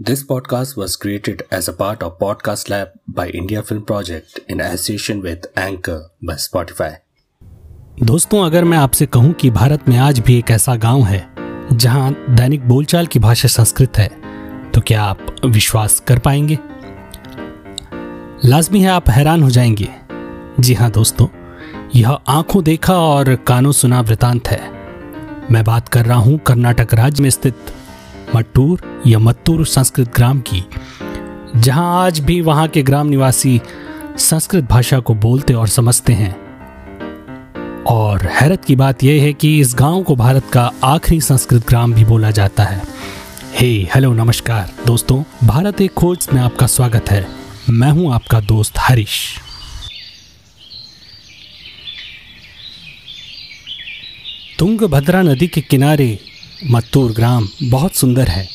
This podcast was created as a part of Podcast Lab by India Film Project in association with Anchor by Spotify. दोस्तों, अगर मैं आपसे कहूँ कि भारत में आज भी एक ऐसा गाँव है, जहाँ दैनिक बोलचाल की भाषा संस्कृत है तो क्या आप विश्वास कर पाएँगे? लाजमी है आप हैरान हो जाएँगे। जी हाँ दोस्तों, यह आँखों देखा और कानों सुना वृतांत है। मैं बात कर रहा हूँ कर्नाटक राज्य में स्थित मट्टूर या मत्तूर संस्कृत ग्राम की, जहाँ आज भी वहाँ के ग्राम निवासी संस्कृत भाषा को बोलते और समझते हैं। और हैरत की बात यह है कि इस गाँव को भारत का आखिरी संस्कृत ग्राम भी बोला जाता है। हे, हेलो, नमस्कार। दोस्तों, भारत एक खोज में आपका स्वागत है। मैं हूँ आपका दोस्त हरीश। तुंगभद्रा नदी के किनारे मत्तूर ग्राम बहुत सुंदर है।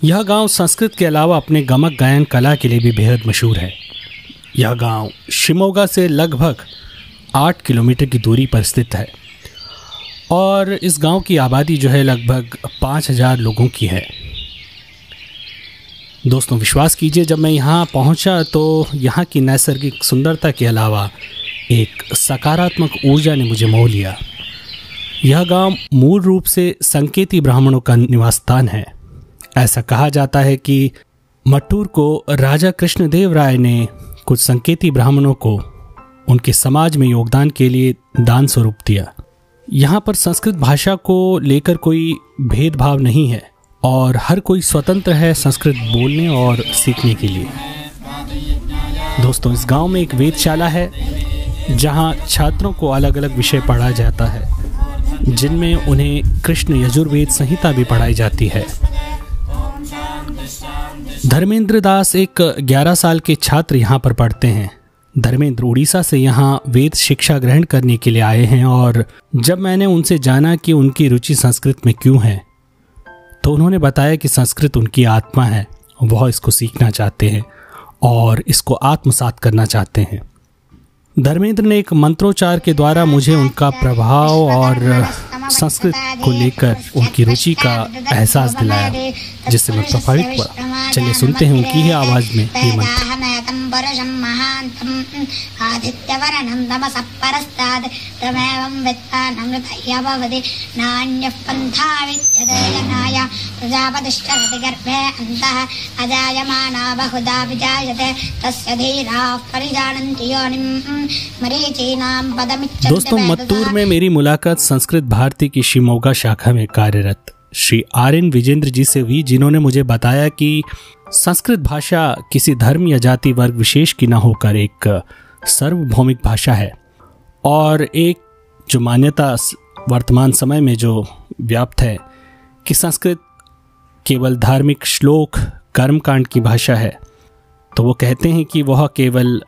यह गाँव संस्कृत के अलावा अपने गमक गायन कला के लिए भी बेहद मशहूर है। यह गाँव शिमोगा से लगभग आठ किलोमीटर की दूरी पर स्थित है और इस गाँव की आबादी जो है लगभग पाँच हज़ार लोगों की है। दोस्तों, विश्वास कीजिए, जब मैं यहाँ पहुँचा तो यहाँ की नैसर्गिक सुंदरता के अलावा एक सकारात्मक ऊर्जा ने मुझे मोह लिया। यह गाँव मूल रूप से संकेती ब्राह्मणों का निवास स्थान है। ऐसा कहा जाता है कि मट्टूर को राजा कृष्णदेव राय ने कुछ संकेती ब्राह्मणों को उनके समाज में योगदान के लिए दान स्वरूप दिया। यहाँ पर संस्कृत भाषा को लेकर कोई भेदभाव नहीं है और हर कोई स्वतंत्र है संस्कृत बोलने और सीखने के लिए। दोस्तों, इस गाँव में एक वेदशाला है, जहाँ छात्रों को अलग अलग विषय पढ़ाया जाता है। जिनमें उन्हें कृष्ण यजुर्वेद संहिता भी पढ़ाई जाती है। धर्मेंद्र दास एक 11 साल के छात्र यहाँ पर पढ़ते हैं। धर्मेंद्र उड़ीसा से यहाँ वेद शिक्षा ग्रहण करने के लिए आए हैं और जब मैंने उनसे जाना कि उनकी रुचि संस्कृत में क्यों है तो उन्होंने बताया कि संस्कृत उनकी आत्मा है, वह इसको सीखना चाहते हैं और इसको आत्मसात करना चाहते हैं। धर्मेंद्र ने एक मंत्रोच्चार के द्वारा मुझे उनका प्रभाव और संस्कृत को लेकर उनकी रुचि का एहसास दिलाया, जिससे मैं प्रभावित हुआ। चलिए सुनते हैं उनकी ही आवाज़ में ये मंत्र। परशं महान्तम् आदित्यवरणं तमसः परस्तात् तमेवं वित्तानमृतह्य भवति नान्यः पन्था विद्यते जनाय प्रजापतिश्चरति गर्भे अन्तः अजायमाना बहुधा विजायते। तस्य धीराः परिजानन्ति योनिम् मरीचीनां पदमिच्छन्ति दोस्तों मत्तूर में मेरी मुलाकात संस्कृत भारती की शिमोगा शाखा में कार्यरत। श्री आर एन विजेंद्र जी से हुई जिन्होंने मुझे बताया कि संस्कृत भाषा किसी धर्म या जाति वर्ग विशेष की न होकर एक सार्वभौमिक भाषा है। और एक जो मान्यता वर्तमान समय में जो व्याप्त है कि संस्कृत केवल धार्मिक श्लोक, कर्मकांड की भाषा है तो वो कहते हैं कि वह केवल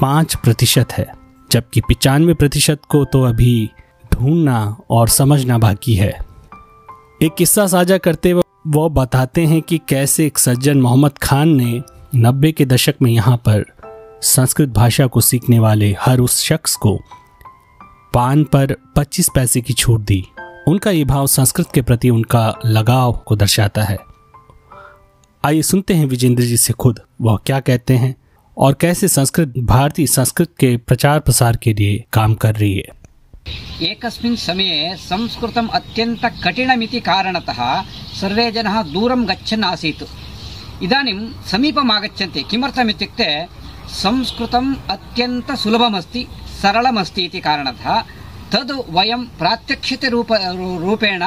पाँच प्रतिशत है, जबकि पिचानवे प्रतिशत को तो अभी ढूंढना और समझना बाकी है। एक किस्सा साझा करते हुए वो बताते हैं कि कैसे एक सज्जन मोहम्मद खान ने नब्बे के दशक में यहाँ पर संस्कृत भाषा को सीखने वाले हर उस शख्स को पान पर 25 पैसे की छूट दी। उनका ये भाव संस्कृत के प्रति उनका लगाव को दर्शाता है। आइए सुनते हैं विजेंद्र जी से खुद, वह क्या कहते हैं और कैसे संस्कृत, भारतीय संस्कृत के प्रचार प्रसार के लिए काम कर रही है। एकस्मिन् समये संस्कृतम् अत्यन्तकठिनमिति कारणतः सर्वे जनाः दूरं गच्छन् आसीत् इदानीं समीपम् आगच्छन्ति किमर्थमित्युक्ते संस्कृतम् अत्यन्तसुलभमस्ति सरलमस्ति इति कारणतः तद् वयं प्रात्यक्षिकरूप रूपेण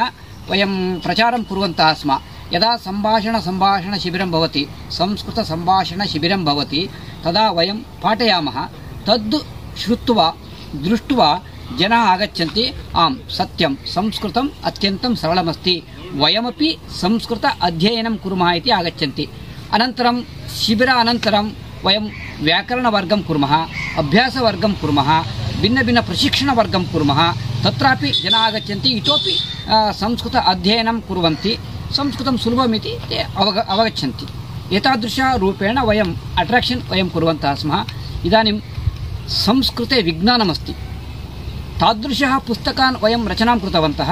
वयं प्रचारं कुर्वन्तः स्म यदा सम्भाषणसम्भाषणशिबिरं भवति संस्कृतसम्भाषणशिबिरं भवति तदा वयं पाठयामः तद् श्रुत्वा दृष्ट्वा जनाः आगच्छन्ति। आं सत्यं, संस्कृतम् अत्यन्तं सरलमस्ति। वयमपि संस्कृत अध्ययनं कुर्मः इति आगच्छन्ति। अनन्तरं, शिबिरानन्तरं वयं व्याकरणवर्गं कुर्मः, अभ्यासवर्गं कुर्मः, भिन्नभिन्नप्रशिक्षणवर्गं कुर्मः, तत्रापि जनाः आगच्छन्ति। इतोपि संस्कृत अध्ययनं कुर्वन्ति। संस्कृतं सुलभमिति ते अवग, अवगच्छन्ति। एतादृशरूपेण वयम् अट्राक्षन् वयं कुर्वन्तः स्मः। इदानीं संस्कृते विज्ञानमस्ति। तादृशः पुस्तकान् वयं रचनां कृतवन्तः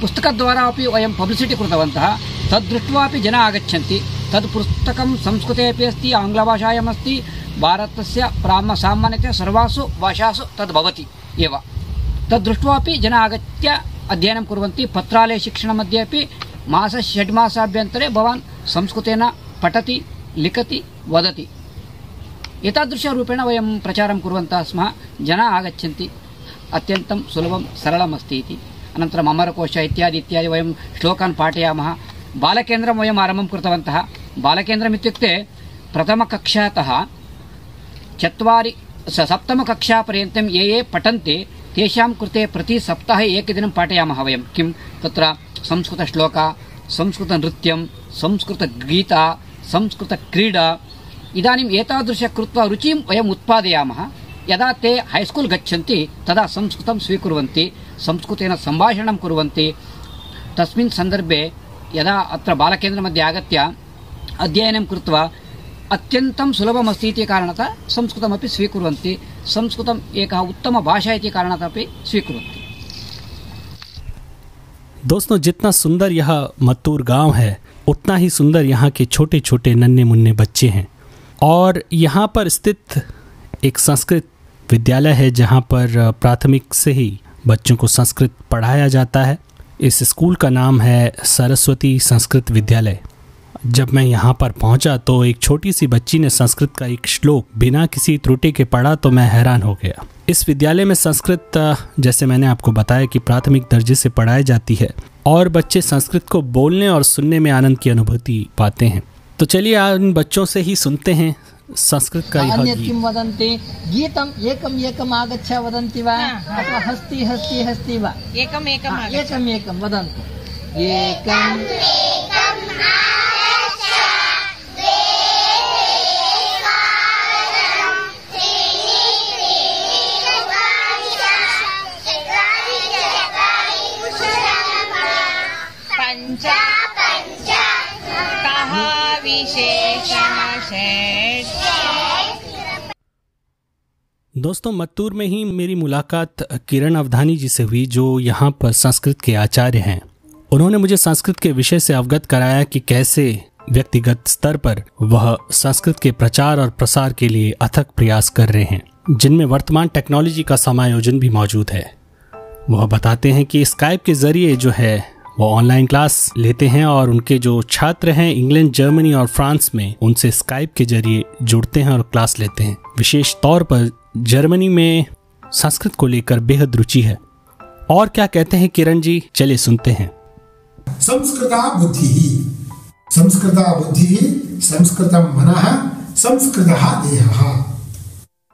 पुस्तकद्वारा अपि वयं पब्लिसिटि कृतवन्तः तद्दृष्ट्वा अपि जनाः आगच्छन्ति तद् पुस्तकं संस्कृते अपि अस्ति आङ्ग्लभाषायाम् अस्ति भारतस्य प्राम सामान्यतया सर्वासु भाषासु तद् भवति एव तद् दृष्ट्वा अपि जनाः आगत्य अध्ययनं कुर्वन्ति पत्रालयशिक्षणमध्ये अपि मास षड्मासाभ्यन्तरे भवान् संस्कृतेन पठति लिखति वदति एतादृशरूपेण वयं प्रचारं कुर्वन्तः स्मः जनाः आगच्छन्ति अत्यन्तं सुलभं सरलम् अस्ति इति। अनन्तरम् अमरकोश इत्यादि इत्यादि वयं श्लोकान् पाठयामः। बालकेन्द्रं वयम् आरम्भं कृतवन्तः। बालकेन्द्रम् इत्युक्ते प्रथमकक्षातः चत्वारि सप्तमकक्षापर्यन्तं ये ये पठन्ति, तेषां कृते प्रति सप्ताहे एकदिनं पाठयामः वयं। किं? तत्र संस्कृतश्लोका, संस्कृतनृत्यं, संस्कृतगीता, संस्कृतक्रीडा, इदानीम् एतादृश कृत्वा रुचिं वयम् उत्पादयामः। यदा ते हैस्कूल् गच्छन्ति, तदा संस्कृतं स्वीकुर्वन्ति, संस्कृतेन सम्भाषणं कुर्वन्ति। तस्मिन् सन्दर्भे यदा अत्र बालकेन्द्रमध्ये आगत्य अध्ययनं कृत्वा अत्यन्तं सुलभमस्ति इति कारणतः संस्कृतमपि स्वीकुर्वन्ति। संस्कृतम् एकः उत्तमभाषा इति कारणतः अपि स्वीकुर्वन्ति। दोस्तों, जितना सुंदर यह मत्तूर गाँव है, उतना ही सुंदर यहाँ के छोटे छोटे नन्हे मुन्ने बच्चे हैं। और यहाँ पर स्थित एक संस्कृत विद्यालय है जहाँ पर प्राथमिक से ही बच्चों को संस्कृत पढ़ाया जाता है। इस स्कूल का नाम है सरस्वती संस्कृत विद्यालय। जब मैं यहाँ पर पहुँचा तो एक छोटी सी बच्ची ने संस्कृत का एक श्लोक बिना किसी त्रुटि के पढ़ा तो मैं हैरान हो गया। इस विद्यालय में संस्कृत जैसे मैंने आपको बताया कि प्राथमिक दर्जे से पढ़ाई जाती है और बच्चे संस्कृत को बोलने और सुनने में आनंद की अनुभूति पाते हैं। तो चलिए आज इन बच्चों से ही सुनते हैं संस्कृत का यह अन्यत् गीत। किं वदन्ति? गीतम् एकम् एकम् आगच्छ वदन्ति वा। अथवा हस्ति हस्ति हस्ति वा? एकम् एकम् आगच्छ। एकम् एकं वदन्तु। एकम् दोस्तों, मत्तूर में ही मेरी मुलाकात किरण अवधानी जी से हुई, जो यहाँ पर संस्कृत के आचार्य हैं। उन्होंने मुझे संस्कृत के विषय से अवगत कराया कि कैसे व्यक्तिगत स्तर पर वह संस्कृत के प्रचार और प्रसार के लिए अथक प्रयास कर रहे हैं, जिनमें वर्तमान टेक्नोलॉजी का समायोजन भी मौजूद है। वह बताते हैं कि स्काइप के ज़रिए जो है, वो ऑनलाइन क्लास लेते हैं और उनके जो छात्र हैं, इंग्लैंड, जर्मनी और फ्रांस में, उनसे स्काइप के ज़रिए जुड़ते हैं और क्लास लेते हैं। विशेष तौर पर जर्मनी में संस्कृत को लेकर बेहद रुचि है। और क्या कहते हैं किरण जी? चलिए सुनते हैं। संस्कृता बुद्धिः। संस्कृता बुद्धिः संस्कृतं मनः संस्कृतः देहः।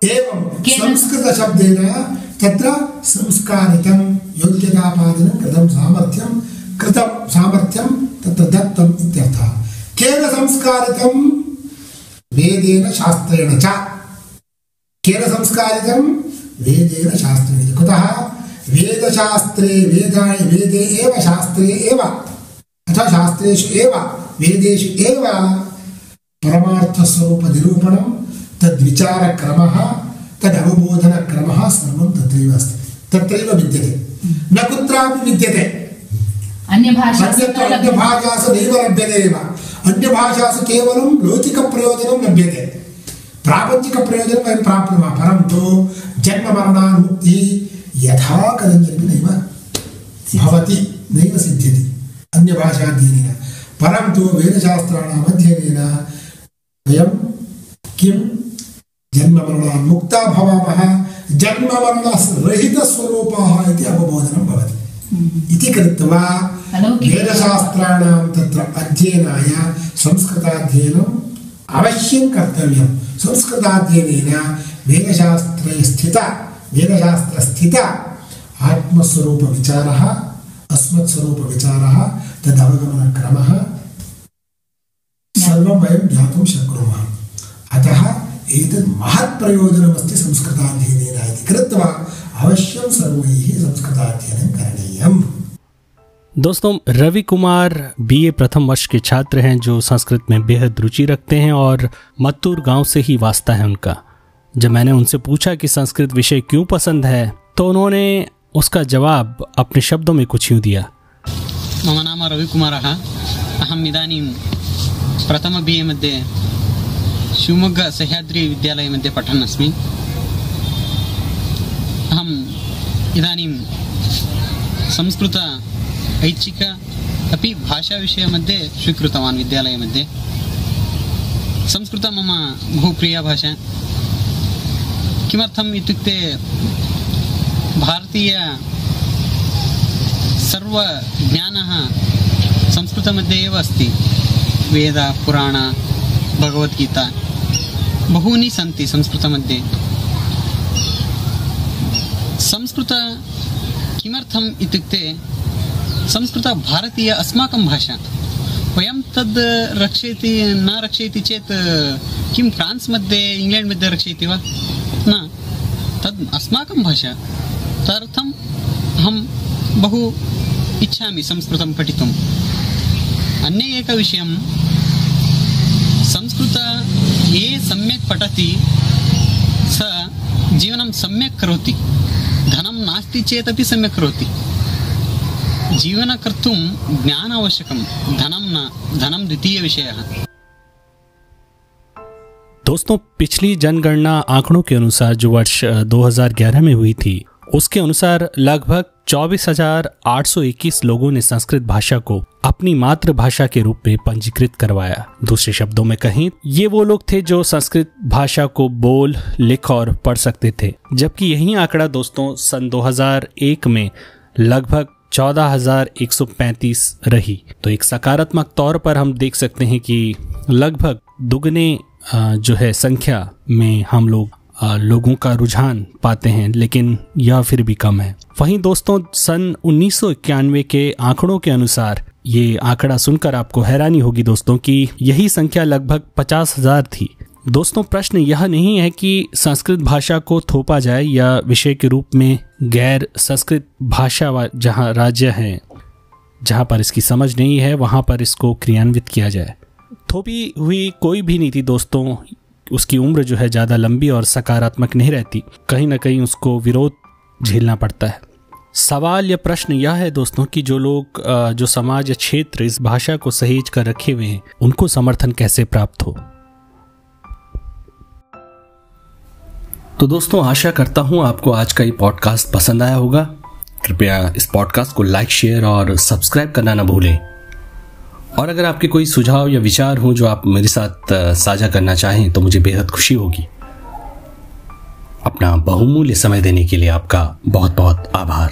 एवं संस्कृतशब्देन तत्र संस्कारितं योग्यतापादनं कृतं सामर्थ्यं कृतं सामर्थ्यं तत्र दत्तम् इत्यर्थः। केन संस्कारितं? वेदेन शास्त्रेण च। केन संस्कारितं वेदेन शास्त्रेण। कुतः? वेदशास्त्रे वेदानि वेदे एव शास्त्रे एव। अथवा शास्त्रेषु एव वेदेषु एव परमार्थस्वरूपनिरूपणं तद्विचारक्रमः तदवबोधनक्रमः सर्वं तत्रैव अस्ति। तत्रैव विद्यते। न कुत्रापि विद्यते। अन्यभाषासु। अन्यभाषासु नैव लभ्यते एव। अन्यभाषासु केवलं लौकिकप्रयोजनं लभ्यते। प्रापञ्चिकप्रयोजनं वयं प्राप्नुमः परन्तु जन्ममरणान्मुक्तिः यथा कथञ्चिदपि नैव भवति नैव सिद्ध्यति अन्यभाषाध्ययनेन। परन्तु वेदशास्त्राणाम् अध्ययनेन वयं किं? जन्ममरणान्मुक्ता भवामः जन्ममरणरहितस्वरूपाः इति अवबोधनं भवति। इति कृत्वा वेदशास्त्राणां तत्र अध्ययनाय संस्कृताध्ययनम् अवश्यं कर्तव्यं। संस्कृताध्ययनेन वेदशास्त्रे स्थित, वेदशास्त्रस्थित आत्मस्वरूपविचारः, अस्मत्स्वरूपविचारः तदवगमनक्रमः सर्वं वयं ज्ञातुं शक्नुमः। अतः एतत् महत् प्रयोजनमस्ति संस्कृताध्ययनेन इति कृत्वा अवश्यं सर्वैः संस्कृताध्ययनं करणीयम्। दोस्तों, रवि कुमार बीए प्रथम वर्ष के छात्र हैं जो संस्कृत में बेहद रुचि रखते हैं और मत्तूर गाँव से ही वास्ता है उनका। जब मैंने उनसे पूछा कि संस्कृत विषय क्यों पसंद है तो उन्होंने उसका जवाब अपने शब्दों में कुछ यूँ दिया। मम नाम रवि कुमार। अहम इदानीं प्रथम बी ए मध्य मध्ये शिवमोग्ग सह्याद्रि विद्यालयमध्ये पठन् अस्मि अहम् इदानीं संस्कृत ऐच्छिक अपि भाषाविषयमध्ये स्वीकृतवान् विद्यालयमध्ये। संस्कृतं मम बहु प्रिया भाषा। किमर्थम् इत्युक्ते भारतीय सर्वज्ञानः संस्कृतमध्ये एव अस्ति। वेद, पुराण, भगवद्गीता, बहूनि सन्ति संस्कृतमध्ये। संस्कृत किमर्थम् इत्युक्ते संस्कृत भारतीय अस्माकं भाषा। वयं तद् रक्षयति, न रक्षयति चेत्, किं फ्रान्स् मध्ये, इङ्ग्लेण्ड् मध्ये रक्षयति वा? न। तद् अस्माकं भाषा। तदर्थम् अहं बहु इच्छामि संस्कृतं पठितुम् अन्य एकविषयं, संस्कृत ये सम्यक् पठति, स जीवनं सम्यक् करोति। धनं नास्ति चेदपि सम्यक् करोति। जीवन कर्तुं ज्ञान आवश्यकं धनं न धनं द्वितीयविषयः। दोस्तों पिछली जनगणना आंकड़ों के अनुसार जो वर्ष 2011 में हुई थी उसके अनुसार लगभग 24,821 लोगों ने संस्कृत भाषा को अपनी मातृभाषा के रूप में पंजीकृत करवाया। दूसरे शब्दों में कहें ये वो लोग थे जो संस्कृत भाषा को बोल लिख और पढ़ सकते थे। जबकि यही आंकड़ा दोस्तों सन 2001 में लगभग 14,135 रही। तो एक सकारात्मक तौर पर हम देख सकते हैं कि लगभग दुगने जो है संख्या में हम लोग लोगों का रुझान पाते हैं लेकिन यह फिर भी कम है। वहीं दोस्तों सन 1991 के आंकड़ों के अनुसार ये आंकड़ा सुनकर आपको हैरानी होगी दोस्तों कि यही संख्या लगभग पचास हज़ार थी। दोस्तों, प्रश्न यह नहीं है कि संस्कृत भाषा को थोपा जाए या विषय के रूप में गैर संस्कृत भाषा जहाँ राज्य हैं, जहाँ पर इसकी समझ नहीं है, वहाँ पर इसको क्रियान्वित किया जाए। थोपी हुई कोई भी नीति दोस्तों, उसकी उम्र जो है ज़्यादा लंबी और सकारात्मक नहीं रहती। कहीं ना कहीं उसको विरोध झेलना पड़ता है। सवाल या प्रश्न यह है दोस्तों कि जो लोग जो समाज या क्षेत्र इस भाषा को सहेज कर रखे हुए हैं, उनको समर्थन कैसे प्राप्त हो? तो दोस्तों, आशा करता हूँ आपको आज का ये पॉडकास्ट पसंद आया होगा। कृपया इस पॉडकास्ट को लाइक शेयर और सब्सक्राइब करना ना भूलें। और अगर आपके कोई सुझाव या विचार हो जो आप मेरे साथ साझा करना चाहें तो मुझे बेहद खुशी होगी। अपना बहुमूल्य समय देने के लिए आपका बहुत बहुत आभार।